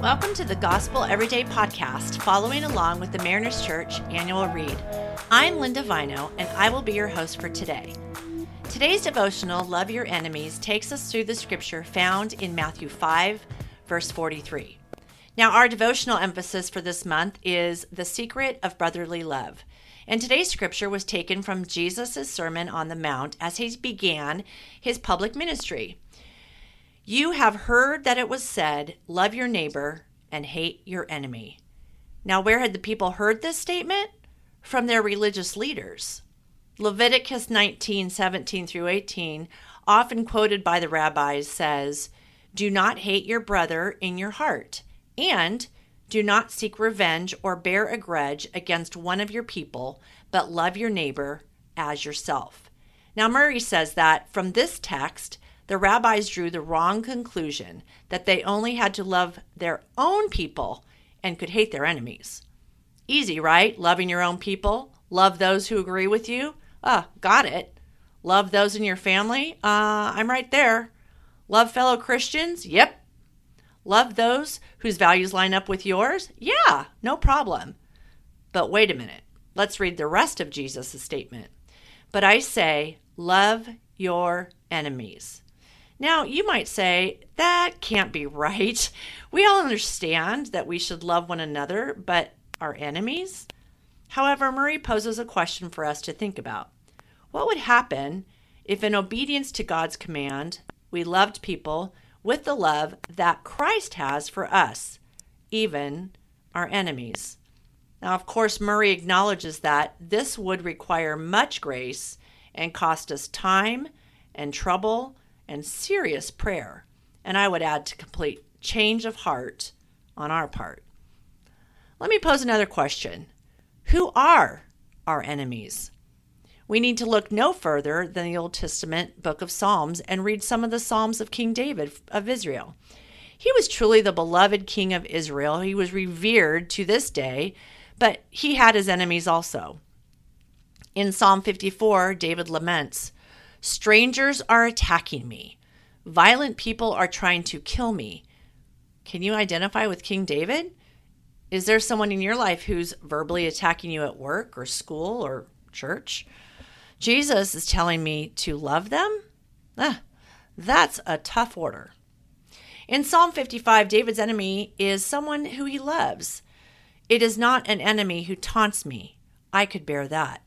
Welcome to the Gospel Everyday Podcast, following along with the Mariners Church annual read. I'm Linda Vino, and I will be your host for today. Today's devotional, Love Your Enemies, takes us through the scripture found in Matthew 5, verse 43. Now, our devotional emphasis for this month is the secret of brotherly love. And today's scripture was taken from Jesus' Sermon on the Mount as he began his public ministry. You have heard that it was said, Love your neighbor and hate your enemy. Now, where had the people heard this statement? From their religious leaders. Leviticus 19 17 through 18, often quoted by the rabbis, says, Do not hate your brother in your heart, and do not seek revenge or bear a grudge against one of your people, but love your neighbor as yourself. Now, Murray says that from this text, the rabbis drew the wrong conclusion that they only had to love their own people and could hate their enemies. Easy, right? Loving your own people, love those who agree with you. Ah, got it. Love those in your family? Uh, I'm right there. Love fellow Christians? Yep. Love those whose values line up with yours? Yeah, no problem. But wait a minute. Let's read the rest of Jesus' statement. But I say, love your enemies. Now, you might say, that can't be right. We all understand that we should love one another, but our enemies? However, Murray poses a question for us to think about. What would happen if, in obedience to God's command, we loved people with the love that Christ has for us, even our enemies? Now, of course, Murray acknowledges that this would require much grace and cost us time and trouble and serious prayer, and I would add to complete change of heart on our part. Let me pose another question Who are our enemies? We need to look no further than the Old Testament book of Psalms and read some of the Psalms of King David of Israel. He was truly the beloved king of Israel. He was revered to this day, but he had his enemies also. In Psalm 54, David laments, Strangers are attacking me. Violent people are trying to kill me. Can you identify with King David? Is there someone in your life who's verbally attacking you at work or school or church? Jesus is telling me to love them? Ah, that's a tough order. In Psalm 55, David's enemy is someone who he loves. It is not an enemy who taunts me. I could bear that.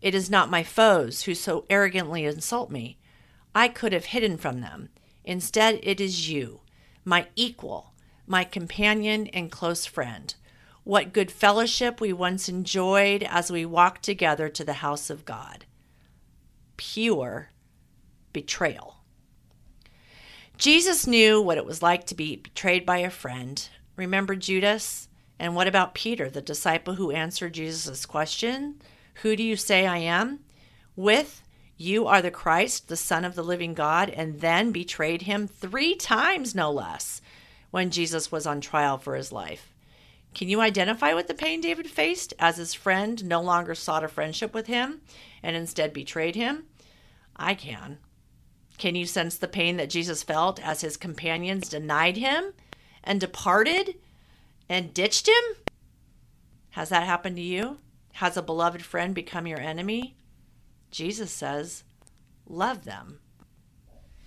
It is not my foes who so arrogantly insult me. I could have hidden from them. Instead, it is you, my equal, my companion and close friend. What good fellowship we once enjoyed as we walked together to the house of God. Pure betrayal. Jesus knew what it was like to be betrayed by a friend. Remember Judas? And what about Peter, the disciple who answered Jesus' question? Who do you say I am? With, You are the Christ, the Son of the living God, and then betrayed him three times, no less, when Jesus was on trial for his life. Can you identify with the pain David faced as his friend no longer sought a friendship with him and instead betrayed him? I can. Can you sense the pain that Jesus felt as his companions denied him and departed and ditched him? Has that happened to you? Has a beloved friend become your enemy? Jesus says, love them.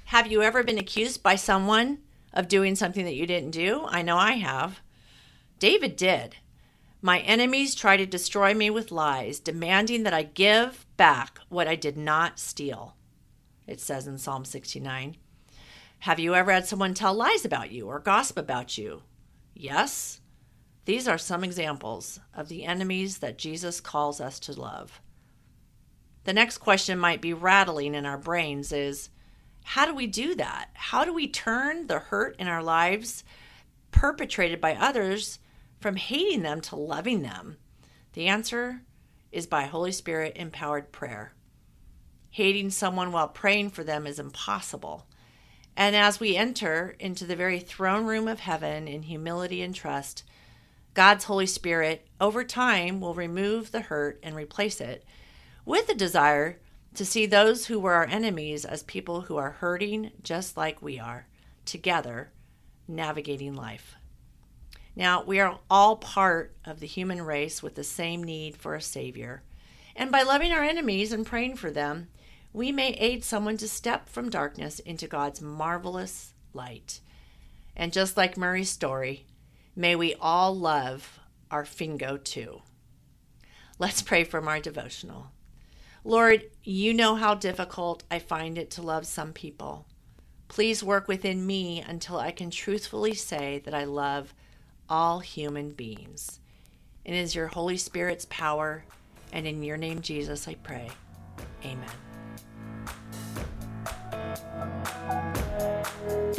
Have you ever been accused by someone of doing something that you didn't do? I know I have. David did. My enemies try to destroy me with lies, demanding that I give back what I did not steal. It says in Psalm 69. Have you ever had someone tell lies about you or gossip about you? Yes. These are some examples of the enemies that Jesus calls us to love. The next question might be rattling in our brains is how do we do that? How do we turn the hurt in our lives perpetrated by others from hating them to loving them? The answer is by Holy Spirit empowered prayer. Hating someone while praying for them is impossible. And as we enter into the very throne room of heaven in humility and trust, God's Holy Spirit, over time, will remove the hurt and replace it with a desire to see those who were our enemies as people who are hurting just like we are, together, navigating life. Now, we are all part of the human race with the same need for a Savior. And by loving our enemies and praying for them, we may aid someone to step from darkness into God's marvelous light. And just like Murray's story, may we all love our Fingo too. Let's pray from our devotional. Lord, you know how difficult I find it to love some people. Please work within me until I can truthfully say that I love all human beings. It is your Holy Spirit's power, and in your name, Jesus, I pray. Amen.